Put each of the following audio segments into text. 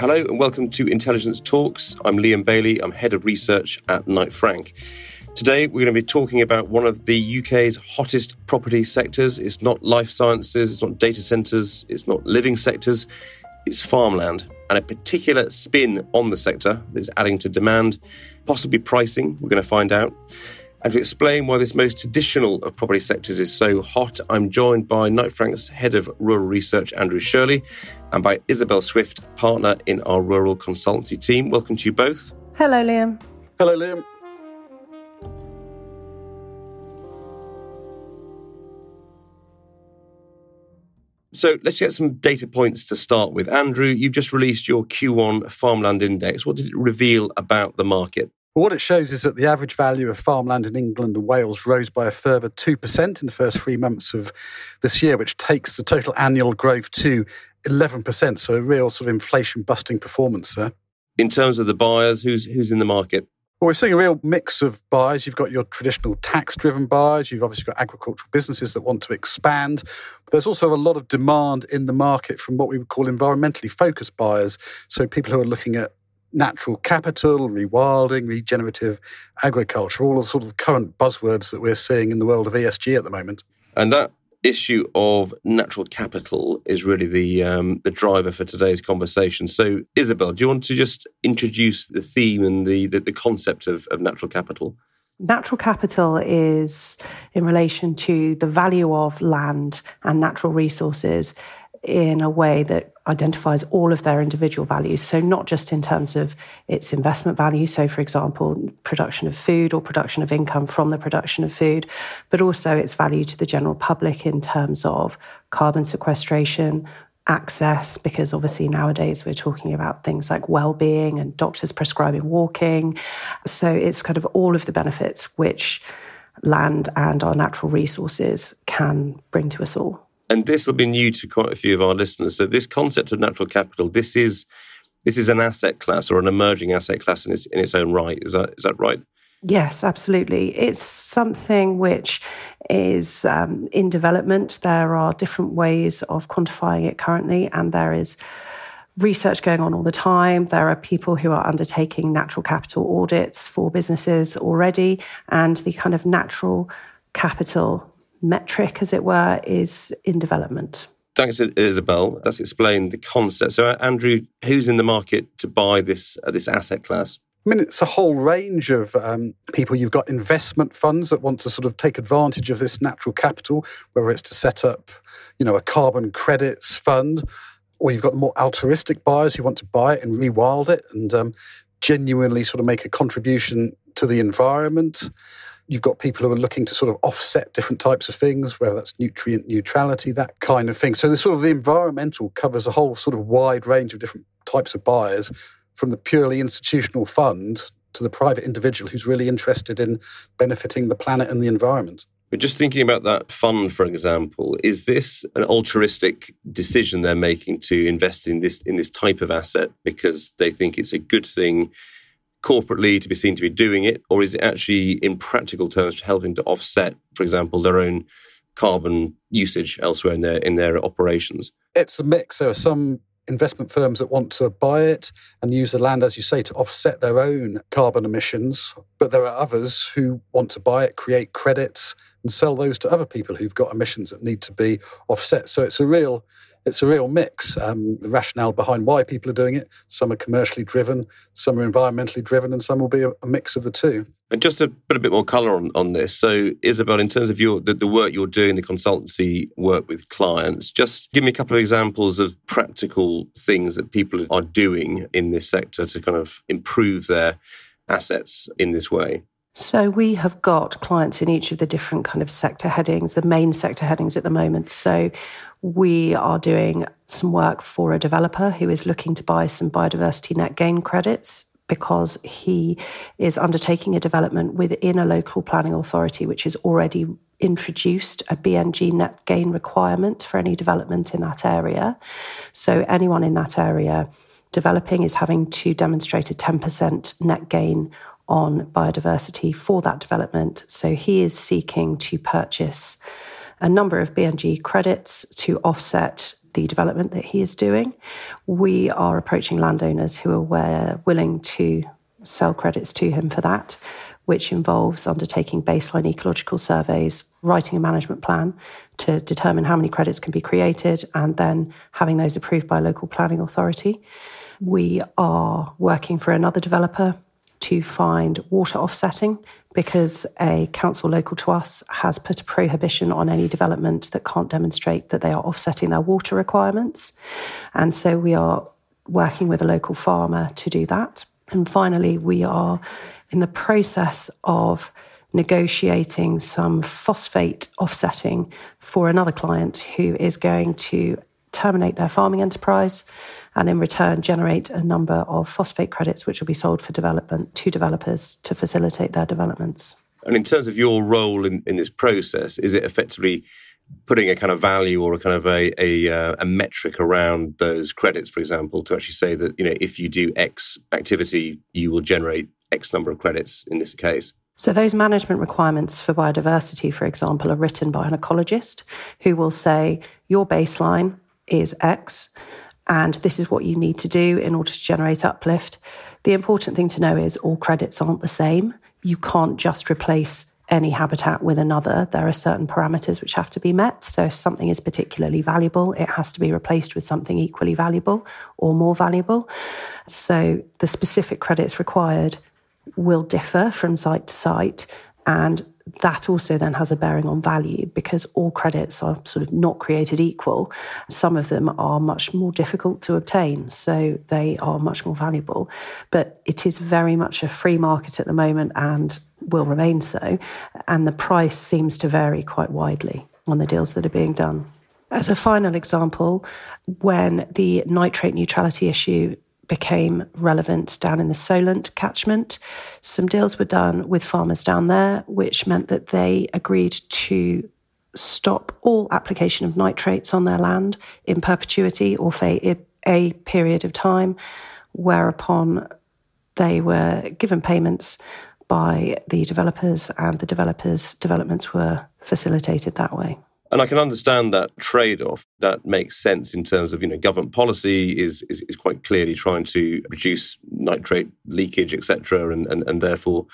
Hello and welcome to Intelligence Talks. I'm Liam Bailey. I'm head of research at Knight Frank. Today we're going to be talking about one of the UK's hottest property sectors. It's not life sciences, it's not data centres, it's not living sectors, it's farmland. And a particular spin on the sector that's adding to demand, possibly pricing, we're going to find out. And to explain why this most traditional of property sectors is so hot, I'm joined by Knight Frank's head of rural research, Andrew Shirley, and by Isabel Swift, partner in our rural consultancy team. Welcome to you both. Hello, Liam. Hello, Liam. So let's get some data points to start with. Andrew, you've just released your Q1 Farmland Index. What did it reveal about the market? Well, what it shows is that the average value of farmland in England and Wales rose by a further 2% in the first three months of this year, which takes the total annual growth to 11%. So a real sort of inflation busting performance there. In terms of the buyers, who's, who's in the market? Well, we're seeing a real mix of buyers. You've got your traditional tax driven buyers. You've obviously got agricultural businesses that want to expand. But there's also a lot of demand in the market from what we would call environmentally focused buyers. So people who are looking at natural capital, rewilding, regenerative agriculture, all the sort of current buzzwords that we're seeing in the world of ESG at the moment. And that issue of natural capital is really the um, the driver for today's conversation. So, Isabel, do you want to just introduce the theme and the the, the concept of, of natural capital? Natural capital is in relation to the value of land and natural resources in a way that identifies all of their individual values. So, not just in terms of its investment value, so for example, production of food or production of income from the production of food, but also its value to the general public in terms of carbon sequestration, access, because obviously nowadays we're talking about things like well-being and doctors prescribing walking. So it's kind of all of the benefits which land and our natural resources can bring to us all and this will be new to quite a few of our listeners. So this concept of natural capital, this is this is an asset class or an emerging asset class in its in its own right. Is that is that right? Yes, absolutely. It's something which is um, in development. There are different ways of quantifying it currently, and there is research going on all the time. There are people who are undertaking natural capital audits for businesses already, and the kind of natural capital metric, as it were, is in development. Thanks, Isabel. That's explained the concept. So, Andrew, who's in the market to buy this uh, this asset class? I mean, it's a whole range of um, people. You've got investment funds that want to sort of take advantage of this natural capital, whether it's to set up, you know, a carbon credits fund, or you've got the more altruistic buyers who want to buy it and rewild it and um, genuinely sort of make a contribution to the environment. You've got people who are looking to sort of offset different types of things, whether that's nutrient neutrality, that kind of thing. So the sort of the environmental covers a whole sort of wide range of different types of buyers, from the purely institutional fund to the private individual who's really interested in benefiting the planet and the environment. But just thinking about that fund, for example, is this an altruistic decision they're making to invest in this in this type of asset because they think it's a good thing corporately to be seen to be doing it, or is it actually in practical terms helping to offset, for example, their own carbon usage elsewhere in their in their operations? It's a mix. There are some investment firms that want to buy it and use the land, as you say, to offset their own carbon emissions. But there are others who want to buy it, create credits, and sell those to other people who've got emissions that need to be offset. So it's a real it's a real mix. Um, the rationale behind why people are doing it, some are commercially driven, some are environmentally driven, and some will be a, a mix of the two. And just to put a bit more colour on, on this, so Isabel, in terms of your the, the work you're doing, the consultancy work with clients, just give me a couple of examples of practical things that people are doing in this sector to kind of improve their assets in this way. So we have got clients in each of the different kind of sector headings, the main sector headings at the moment. So we are doing some work for a developer who is looking to buy some biodiversity net gain credits because he is undertaking a development within a local planning authority which has already introduced a BNG net gain requirement for any development in that area. So anyone in that area developing is having to demonstrate a 10% net gain on biodiversity for that development. So he is seeking to purchase a number of BNG credits to offset the development that he is doing. We are approaching landowners who are willing to sell credits to him for that, which involves undertaking baseline ecological surveys, writing a management plan to determine how many credits can be created, and then having those approved by local planning authority. We are working for another developer to find water offsetting because a council local to us has put a prohibition on any development that can't demonstrate that they are offsetting their water requirements. And so we are working with a local farmer to do that. And finally, we are in the process of negotiating some phosphate offsetting for another client who is going to terminate their farming enterprise and in return generate a number of phosphate credits which will be sold for development to developers to facilitate their developments. And in terms of your role in, in this process, is it effectively putting a kind of value or a kind of a, a, uh, a metric around those credits, for example, to actually say that, you know, if you do X activity, you will generate X number of credits in this case? So, those management requirements for biodiversity, for example, are written by an ecologist who will say your baseline is X, and this is what you need to do in order to generate uplift. The important thing to know is all credits aren't the same. You can't just replace any habitat with another. There are certain parameters which have to be met. So, if something is particularly valuable, it has to be replaced with something equally valuable or more valuable. So, the specific credits required will differ from site to site. And that also then has a bearing on value because all credits are sort of not created equal. Some of them are much more difficult to obtain, so they are much more valuable. But it is very much a free market at the moment and will remain so. And the price seems to vary quite widely on the deals that are being done. As a final example, when the nitrate neutrality issue became relevant down in the Solent catchment. Some deals were done with farmers down there, which meant that they agreed to stop all application of nitrates on their land in perpetuity or for a period of time, whereupon they were given payments by the developers and the developers' developments were facilitated that way. And I can understand that trade off. That makes sense in terms of, you know, government policy is, is, is quite clearly trying to reduce nitrate leakage, etc. And, and, and therefore,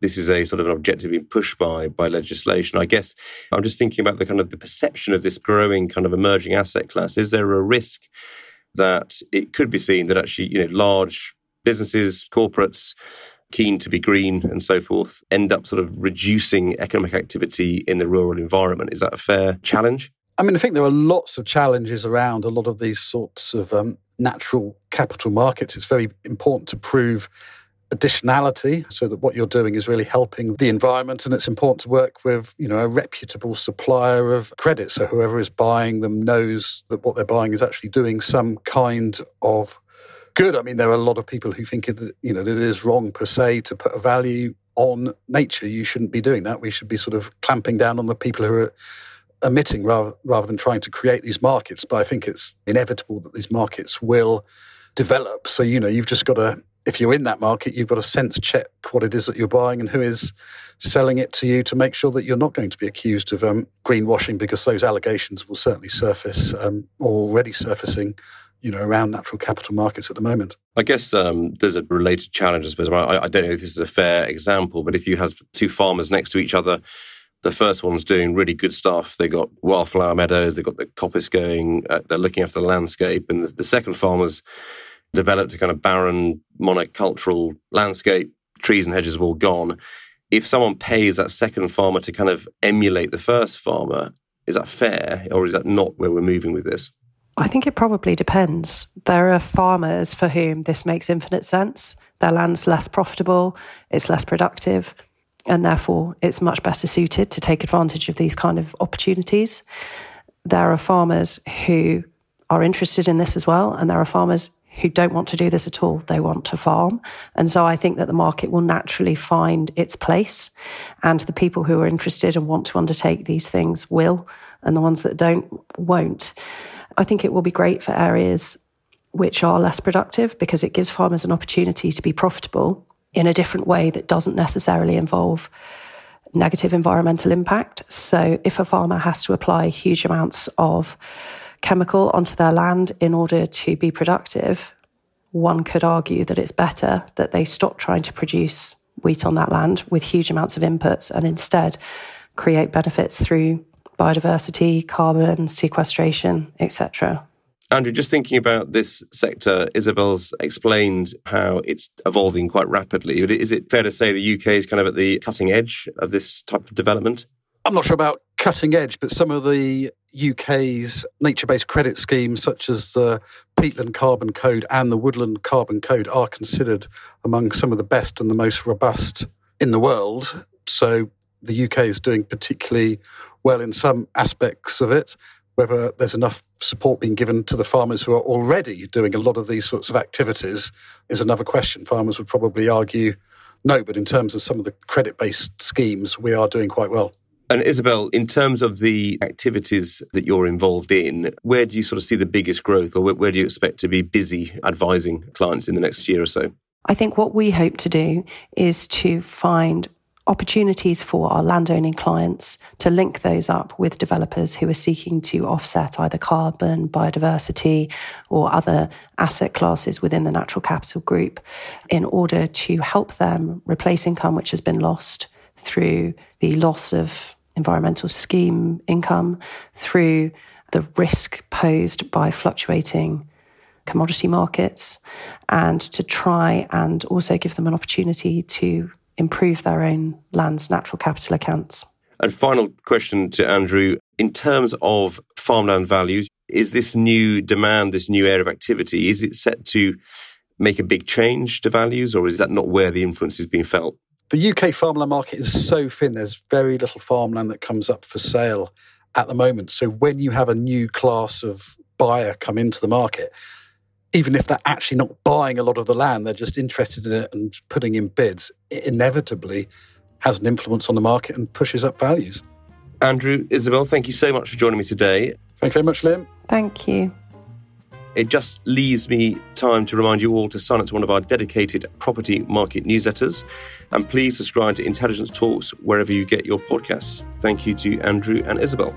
this is a sort of an objective being pushed by by legislation. I guess I'm just thinking about the kind of the perception of this growing kind of emerging asset class. Is there a risk that it could be seen that actually, you know, large businesses, corporates keen to be green and so forth end up sort of reducing economic activity in the rural environment. Is that a fair challenge? I mean, I think there are lots of challenges around a lot of these sorts of um, natural capital markets. It's very important to prove additionality so that what you're doing is really helping the environment and it's important to work with you know a reputable supplier of credit so whoever is buying them knows that what they're buying is actually doing some kind of good. I mean, there are a lot of people who think that you know that it is wrong per se to put a value on nature. You shouldn't be doing that. We should be sort of clamping down on the people who are emitting rather rather than trying to create these markets. But I think it's inevitable that these markets will develop. So you know, you've just got to if you're in that market, you've got to sense check what it is that you're buying and who is selling it to you to make sure that you're not going to be accused of um, greenwashing because those allegations will certainly surface um, already surfacing you know, around natural capital markets at the moment. I guess um, there's a related challenge, I suppose. I, I don't know if this is a fair example, but if you have two farmers next to each other, the first one's doing really good stuff. They've got wildflower meadows, they've got the coppice going, uh, they're looking after the landscape. And the, the second farmer's developed a kind of barren monocultural landscape, trees and hedges have all gone. If someone pays that second farmer to kind of emulate the first farmer, is that fair or is that not where we're moving with this? I think it probably depends. There are farmers for whom this makes infinite sense. Their land's less profitable, it's less productive, and therefore it's much better suited to take advantage of these kind of opportunities. There are farmers who are interested in this as well, and there are farmers who don't want to do this at all. They want to farm. And so I think that the market will naturally find its place. And the people who are interested and want to undertake these things will, and the ones that don't won't. I think it will be great for areas which are less productive because it gives farmers an opportunity to be profitable in a different way that doesn't necessarily involve negative environmental impact. So if a farmer has to apply huge amounts of chemical onto their land in order to be productive, one could argue that it's better that they stop trying to produce wheat on that land with huge amounts of inputs and instead create benefits through biodiversity, carbon, sequestration, etc. Andrew, just thinking about this sector, Isabel's explained how it's evolving quite rapidly. Is it fair to say the UK is kind of at the cutting edge of this type of development? I'm not sure about cutting edge, but some of the UK's nature based credit schemes, such as the Peatland Carbon Code and the Woodland Carbon Code, are considered among some of the best and the most robust in the world. So the UK is doing particularly well in some aspects of it. Whether there's enough support being given to the farmers who are already doing a lot of these sorts of activities is another question. Farmers would probably argue no, but in terms of some of the credit based schemes, we are doing quite well. And Isabel, in terms of the activities that you're involved in, where do you sort of see the biggest growth or where do you expect to be busy advising clients in the next year or so? I think what we hope to do is to find opportunities for our landowning clients to link those up with developers who are seeking to offset either carbon, biodiversity, or other asset classes within the natural capital group in order to help them replace income which has been lost through the loss of environmental scheme income, through the risk posed by fluctuating commodity markets, and to try and also give them an opportunity to improve their own land's natural capital accounts. And final question to Andrew in terms of farmland values, is this new demand, this new area of activity, is it set to make a big change to values, or is that not where the influence is being felt? The UK farmland market is so thin, there's very little farmland that comes up for sale at the moment. So when you have a new class of buyer come into the market, even if they're actually not buying a lot of the land, they're just interested in it and putting in bids, it inevitably has an influence on the market and pushes up values. Andrew, Isabel, thank you so much for joining me today. Thank you very much, Liam. Thank you. It just leaves me time to remind you all to sign up to one of our dedicated property market newsletters. And please subscribe to Intelligence Talks wherever you get your podcasts. Thank you to Andrew and Isabel.